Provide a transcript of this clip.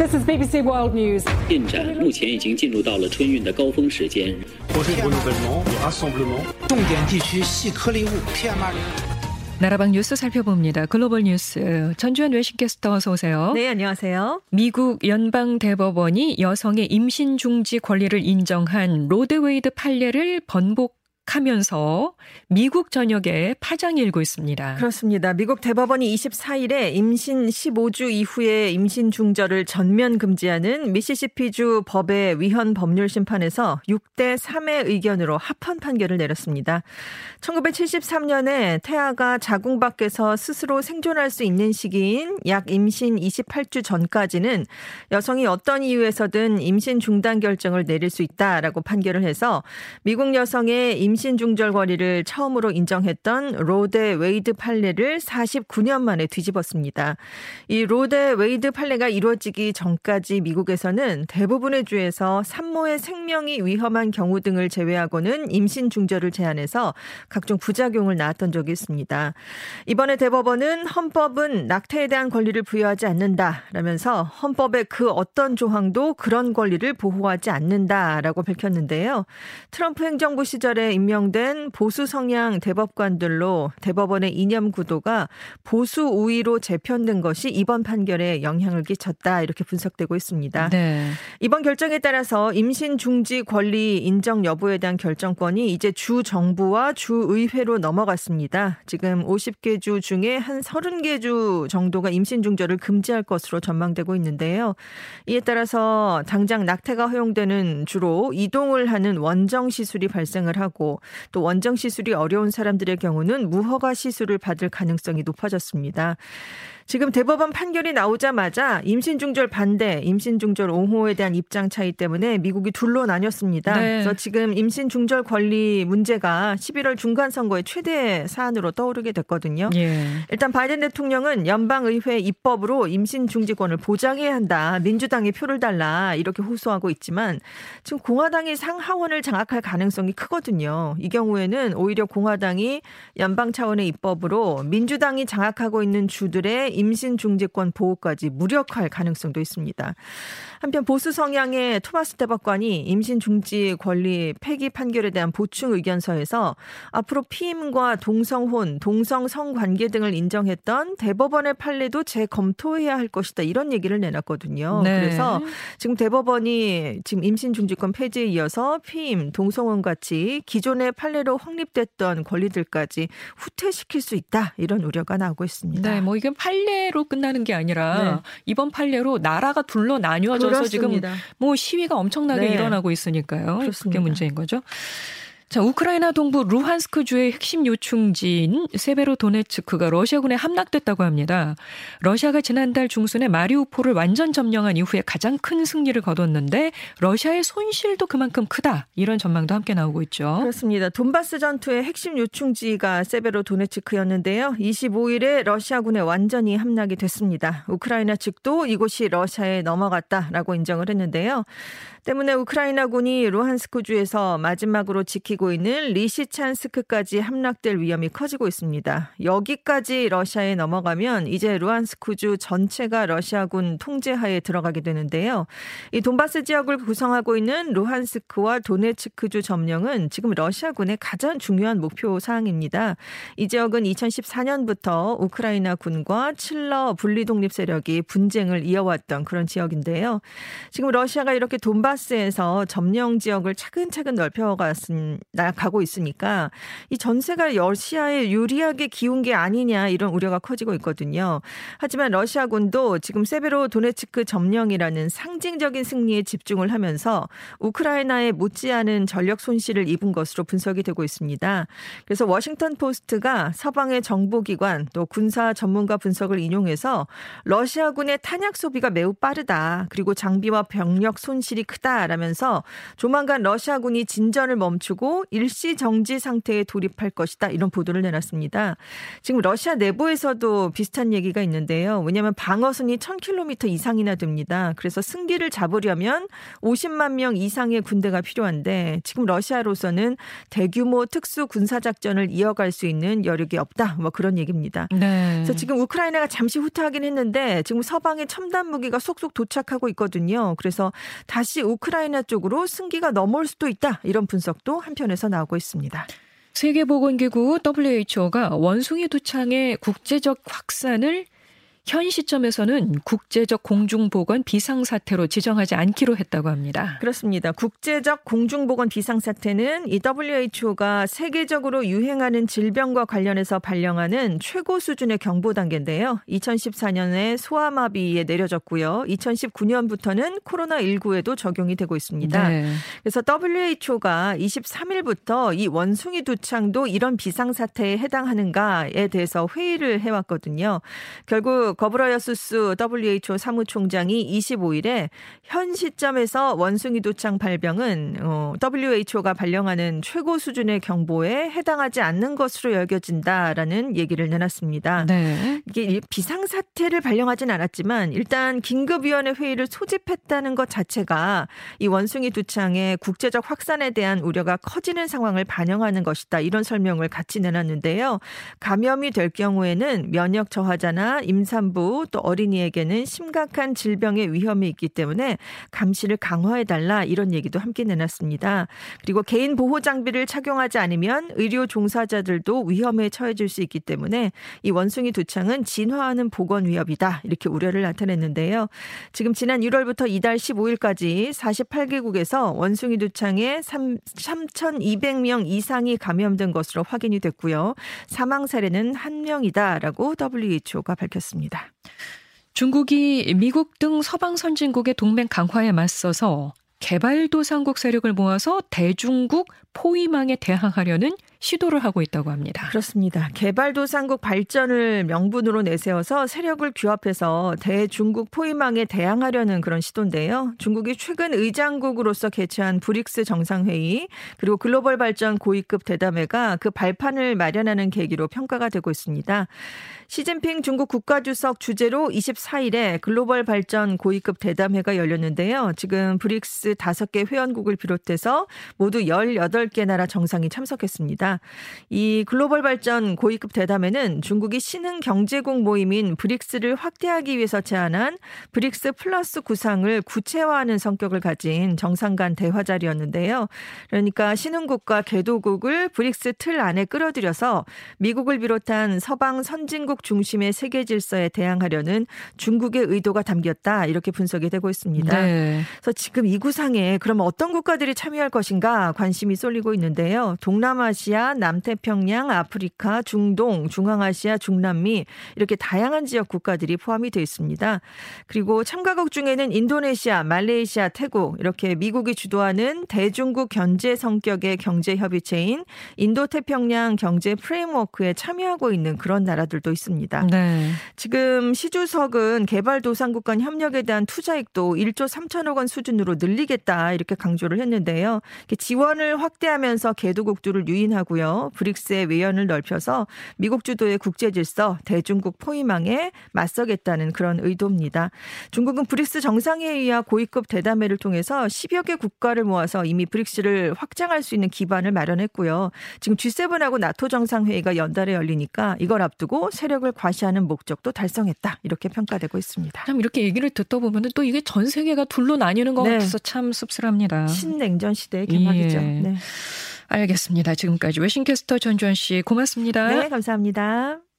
This is BBC World News. 进展目前已经进入到了春运的高峰时间。 projet de renouvellement, de rassemblement. 重点地区细颗粒物 PM2.5。 나라방 뉴스 살펴봅니다. 글로벌 뉴스 전주현 외신캐스터 어서 오세요. 네, 안녕하세요. 미국 연방 대법원이 여성의 임신 중지 권리를 인정한 로드웨이드 판례를 번복 하면서 미국 전역에 파장이 일고 있습니다. 그렇습니다. 미국 대법원이 24일에 임신 15주 이후에 임신 중절을 전면 금지하는 미시시피주 법의 위헌 법률 심판에서 6대 3의 의견으로 합헌 판결을 내렸습니다. 1973년에 태아가 자궁 밖에서 스스로 생존할 수 있는 시기인 약 임신 28주 전까지는 여성이 어떤 이유에서든 임신 중단 결정을 내릴 수 있다라고 판결을 해서 미국 여성의 임신 중절 권리를 처음으로 인정했던 로 대 웨이드 판례를 49년 만에 뒤집었습니다. 이 로 대 웨이드 판례가 이루어지기 전까지 미국에서는 대부분의 주에서 산모의 생명이 위험한 경우 등을 제외하고는 임신 중절을 제한해서 각종 부작용을 낳았던 적이 있습니다. 이번에 대법원은 헌법은 낙태에 대한 권리를 부여하지 않는다 라면서 헌법의 그 어떤 조항도 그런 권리를 보호하지 않는다라고 밝혔는데요. 트럼프 행정부 시절에 임명된 보수 성향 대법관들로 대법원의 이념 구도가 보수 우위로 재편된 것이 이번 판결에 영향을 끼쳤다 이렇게 분석되고 있습니다. 네. 이번 결정에 따라서 임신 중지 권리 인정 여부에 대한 결정권이 이제 주 정부와 주 의회로 넘어갔습니다. 지금 50개 주 중에 한 30개 주 정도가 임신 중절을 금지할 것으로 전망되고 있는데요. 이에 따라서 당장 낙태가 허용되는 주로 이동을 하는 원정 시술이 발생을 하고 또 원정 시술이 어려운 사람들의 경우는 무허가 시술을 받을 가능성이 높아졌습니다. 지금 대법원 판결이 나오자마자 임신 중절 반대, 임신 중절 옹호에 대한 입장 차이 때문에 미국이 둘로 나뉘었습니다. 네. 그래서 지금 임신 중절 권리 문제가 11월 중간 선거의 최대 사안으로 떠오르게 됐거든요. 예. 일단 바이든 대통령은 연방 의회 입법으로 임신 중지권을 보장해야 한다. 민주당에 표를 달라. 이렇게 호소하고 있지만 지금 공화당이 상하원을 장악할 가능성이 크거든요. 이 경우에는 오히려 공화당이 연방 차원의 입법으로 민주당이 장악하고 있는 주들의 임신 중지권 보호까지 무력화할 가능성도 있습니다. 한편 보수 성향의 토마스 대법관이 임신 중지 권리 폐기 판결에 대한 보충 의견서에서 앞으로 피임과 동성혼, 동성 성관계 등을 인정했던 대법원의 판례도 재검토해야 할 것이다 이런 얘기를 내놨거든요. 네. 그래서 지금 대법원이 지금 임신 중지권 폐지에 이어서 피임, 동성혼 같이 기존의 판례로 확립됐던 권리들까지 후퇴시킬 수 있다 이런 우려가 나오고 있습니다. 네, 뭐 이건 판례 로 끝나는 게 아니라 네. 이번 판례로 나라가 둘로 나뉘어져서 지금 그렇습니다. 뭐 시위가 엄청나게 네. 일어나고 있으니까요. 그게 그렇습니다. 문제인 거죠. 자, 우크라이나 동부 루한스크 주의 핵심 요충지인 세베로도네츠크가 러시아군에 함락됐다고 합니다. 러시아가 지난달 중순에 마리우폴을 완전 점령한 이후에 가장 큰 승리를 거뒀는데 러시아의 손실도 그만큼 크다. 이런 전망도 함께 나오고 있죠. 그렇습니다. 돈바스 전투의 핵심 요충지가 세베로 도네츠크였는데요. 25일에 러시아군에 완전히 함락이 됐습니다. 우크라이나 측도 이곳이 러시아에 넘어갔다라고 인정을 했는데요. 때문에 우크라이나군이 루한스크주에서 마지막으로 지키고 있는 리시찬스크까지 함락될 위험이 커지고 있습니다. 여기까지 러시아에 넘어가면 이제 루한스크주 전체가 러시아군 통제하에 들어가게 되는데요. 이 돈바스 지역을 구성하고 있는 루한스크와 도네츠크주 점령은 지금 러시아군의 가장 중요한 목표 사항입니다. 이 지역은 2014년부터 우크라이나 군과 칠러 분리 독립 세력이 분쟁을 이어왔던 그런 지역인데요. 지금 러시아가 이렇게 돈바스 에서 점령 지역을 차근차근 넓혀가고 있으니까 이 전세가 러시아에 유리하게 기운 게 아니냐 이런 우려가 커지고 있거든요. 하지만 러시아군도 지금 세베로 도네츠크 점령이라는 상징적인 승리에 집중을 하면서 우크라이나에 못지않은 전력 손실을 입은 것으로 분석이 되고 있습니다. 그래서 워싱턴 포스트가 서방의 정보기관 또 군사 전문가 분석을 인용해서 러시아군의 탄약 소비가 매우 빠르다. 그리고 장비와 병력 손실이 크다 라면서 조만간 러시아군이 진전을 멈추고 일시 정지 상태에 돌입할 것이다. 이런 보도를 내놨습니다. 지금 러시아 내부에서도 비슷한 얘기가 있는데요. 왜냐하면 방어선이 1000km 이상이나 됩니다. 그래서 승기를 잡으려면 50만 명 이상의 군대가 필요한데 지금 러시아로서는 대규모 특수 군사 작전을 이어갈 수 있는 여력이 없다. 뭐 그런 얘기입니다. 네. 그래서 지금 우크라이나가 잠시 후퇴하긴 했는데 지금 서방의 첨단 무기가 속속 도착하고 있거든요. 그래서 다시 우크라이나 쪽으로 승기가 넘어올 수도 있다. 이런 분석도 한편에서 나오고 있습니다. 세계보건기구 WHO가 원숭이 두창의 국제적 확산을 현 시점에서는 국제적 공중보건 비상사태로 지정하지 않기로 했다고 합니다. 그렇습니다. 국제적 공중보건 비상사태는 이 WHO가 세계적으로 유행하는 질병과 관련해서 발령하는 최고 수준의 경보 단계인데요. 2014년에 소아마비에 내려졌고요. 2019년부터는 코로나19에도 적용이 되고 있습니다. 네. 그래서 WHO가 23일부터 이 원숭이 두창도 이런 비상사태에 해당하는가에 대해서 회의를 해왔거든요. 결국 거브라여수스 WHO 사무총장이 25일에 현 시점에서 원숭이 도창 발병은 어, WHO가 발령하는 최고 수준의 경보에 해당하지 않는 것으로 여겨진다라는 얘기를 내놨습니다. 네. 이게 비상 사태를 발령하진 않았지만 일단 긴급위원회 회의를 소집했다는 것 자체가 이 원숭이 두창의 국제적 확산에 대한 우려가 커지는 상황을 반영하는 것이다. 이런 설명을 같이 내놨는데요. 감염이 될 경우에는 면역 저하자나 임산 임산부 또 어린이에게는 심각한 질병의 위험이 있기 때문에 감시를 강화해 달라 이런 얘기도 함께 내놨습니다. 그리고 개인 보호 장비를 착용하지 않으면 의료 종사자들도 위험에 처해질 수 있기 때문에 이 원숭이 두창은 진화하는 보건 위협이다 이렇게 우려를 나타냈는데요. 지금 지난 1월부터 이달 15일까지 48개국에서 원숭이 두창에 3,200명 이상이 감염된 것으로 확인이 됐고요. 사망 사례는 한 명이다라고 WHO가 밝혔습니다. 중국이 미국 등 서방 선진국의 동맹 강화에 맞서서 개발도상국 세력을 모아서 대중국 포위망에 대항하려는 시도를 하고 있다고 합니다. 그렇습니다. 개발도상국 발전을 명분으로 내세워서 세력을 규합해서 대중국 포위망에 대항하려는 그런 시도인데요. 중국이 최근 의장국으로서 개최한 브릭스 정상회의 그리고 글로벌 발전 고위급 대담회가 그 발판을 마련하는 계기로 평가가 되고 있습니다. 시진핑 중국 국가주석 주재로 24일에 글로벌 발전 고위급 대담회가 열렸는데요. 지금 브릭스 5개 회원국을 비롯해서 모두 18개 나라 정상이 참석했습니다. 이 글로벌 발전 고위급 대담회는 중국이 신흥 경제국 모임인 브릭스를 확대하기 위해서 제안한 브릭스 플러스 구상을 구체화하는 성격을 가진 정상 간 대화 자리였는데요. 그러니까 신흥국과 개도국을 브릭스 틀 안에 끌어들여서 미국을 비롯한 서방 선진국 중심의 세계 질서에 대항하려는 중국의 의도가 담겼다 이렇게 분석이 되고 있습니다. 네. 그래서 지금 이 구상에 그럼 어떤 국가들이 참여할 것인가 관심이 쏠리고 있는데요. 동남아시아 아시아, 남태평양, 아프리카, 중동, 중앙아시아, 중남미 이렇게 다양한 지역 국가들이 포함이 되어 있습니다. 그리고 참가국 중에는 인도네시아, 말레이시아, 태국 이렇게 미국이 주도하는 대중국 견제 성격의 경제 협의체인 인도태평양 경제 프레임워크에 참여하고 있는 그런 나라들도 있습니다. 네. 지금 시주석은 개발도상국 간 협력에 대한 투자액도 1조 3천억 원 수준으로 늘리겠다 이렇게 강조를 했는데요. 지원을 확대하면서 개도국들을 유인하고 있고요. 브릭스의 외연을 넓혀서 미국 주도의 국제 질서, 대중국 포위망에 맞서겠다는 그런 의도입니다. 중국은 브릭스 정상회의와 고위급 대담회를 통해서 10여 개 국가를 모아서 이미 브릭스를 확장할 수 있는 기반을 마련했고요. 지금 G7하고 나토 정상회의가 연달에 열리니까 이걸 앞두고 세력을 과시하는 목적도 달성했다. 이렇게 평가되고 있습니다. 참 이렇게 얘기를 듣다 보면 또 이게 전 세계가 둘로 나뉘는 것 네. 같아서 참 씁쓸합니다. 신냉전 시대의 개막이죠. 예. 네. 알겠습니다. 지금까지 외신캐스터 전주현 씨 고맙습니다. 네, 감사합니다.